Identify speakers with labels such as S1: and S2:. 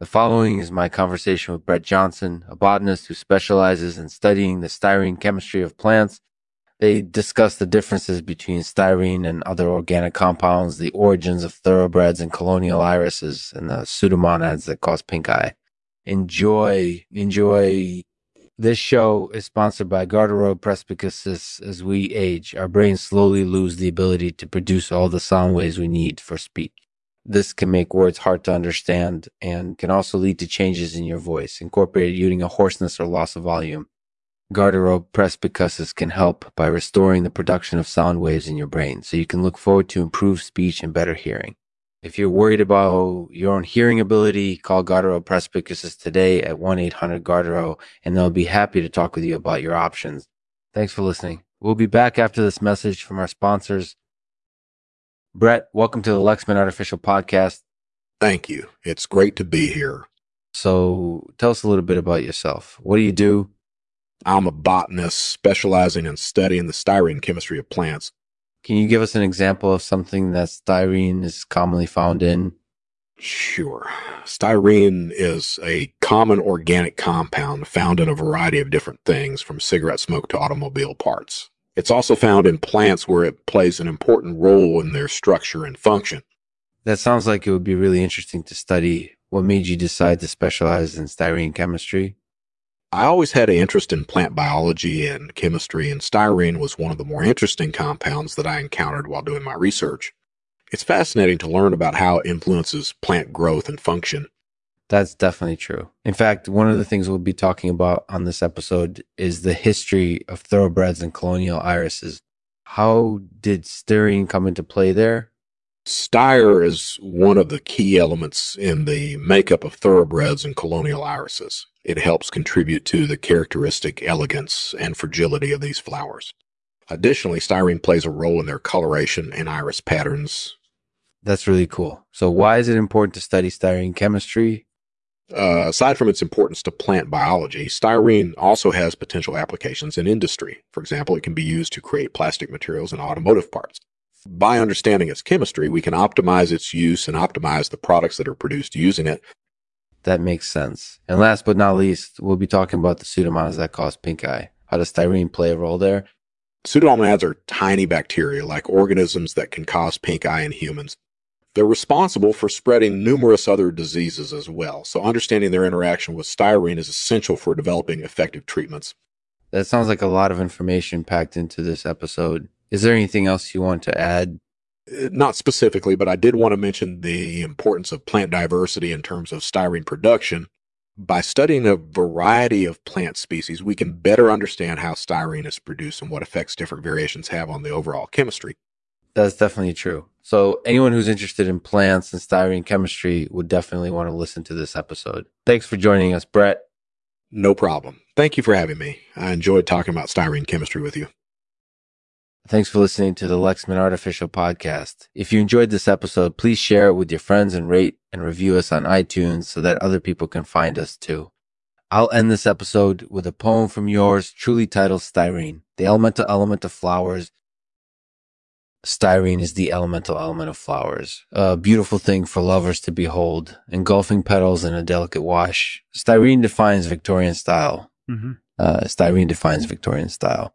S1: The following is my conversation with Brett Johnson, a botanist who specializes in studying the styrene chemistry of plants. They discuss the differences between styrene and other organic compounds, the origins of thoroughbreds and colonial irises, and the pseudomonads that cause pink eye. Enjoy, enjoy. This show is sponsored by Garderobe presbycusis. As we age, our brains slowly lose the ability to produce all the sound waves we need for speech. This can make words hard to understand and can also lead to changes in your voice, incorporated using a hoarseness or loss of volume. Garderobe presbycusis can help by restoring the production of sound waves in your brain so you can look forward to improved speech and better hearing. If you're worried about your own hearing ability, call Garderobe presbycusis today at 1-800-GARDERO and they'll be happy to talk with you about your options. Thanks for listening. We'll be back after this message from our sponsors. Brett, welcome to the Lexman Artificial Podcast.
S2: Thank you. It's great to be here.
S1: So tell us a little bit about yourself. What do you do?
S2: I'm a botanist specializing in studying the styrene chemistry of plants.
S1: Can you give us an example of something that styrene is commonly found in?
S2: Sure. Styrene is a common organic compound found in a variety of different things, from cigarette smoke to automobile parts. It's also found in plants where it plays an important role in their structure and function.
S1: That sounds like it would be really interesting to study. What made you decide to specialize in styrene chemistry?
S2: I always had an interest in plant biology and chemistry, and styrene was one of the more interesting compounds that I encountered while doing my research. It's fascinating to learn about how it influences plant growth and function.
S1: That's definitely true. In fact, one of the things we'll be talking about on this episode is the history of thoroughbreds and colonial irises. How did styrene come into play there?
S2: Styre is one of the key elements in the makeup of thoroughbreds and colonial irises. It helps contribute to the characteristic elegance and fragility of these flowers. Additionally, styrene plays a role in their coloration and iris patterns.
S1: That's really cool. So, why is it important to study styrene chemistry
S2: uh, aside from its importance to plant biology, styrene also has potential applications in industry. For example, it can be used to create plastic materials and automotive parts. By understanding its chemistry, we can optimize its use and optimize the products that are produced using it.
S1: That makes sense. And last but not least, we'll be talking about the pseudomonads that cause pink eye. How does styrene play a role there?
S2: Pseudomonads are tiny bacteria like organisms that can cause pink eye in humans. They're responsible for spreading numerous other diseases as well, so understanding their interaction with styrene is essential for developing effective treatments.
S1: That sounds like a lot of information packed into this episode. Is there anything else you want to add?
S2: Uh, not specifically, but I did want to mention the importance of plant diversity in terms of styrene production. By studying a variety of plant species, we can better understand how styrene is produced and what effects different variations have on the overall chemistry.
S1: That's definitely true. So anyone who's interested in plants and styrene chemistry would definitely want to listen to this episode. Thanks for joining us, Brett.
S2: No problem. Thank you for having me. I enjoyed talking about styrene chemistry with you.
S1: Thanks for listening to the Lexman Artificial Podcast. If you enjoyed this episode, please share it with your friends and rate and review us on iTunes so that other people can find us too. I'll end this episode with a poem from yours truly titled Styrene, the elemental element of flowers Styrene is the elemental element of flowers, a beautiful thing for lovers to behold, engulfing petals in a delicate wash. Styrene defines Victorian style. Mm-hmm. Uh, styrene defines Victorian style.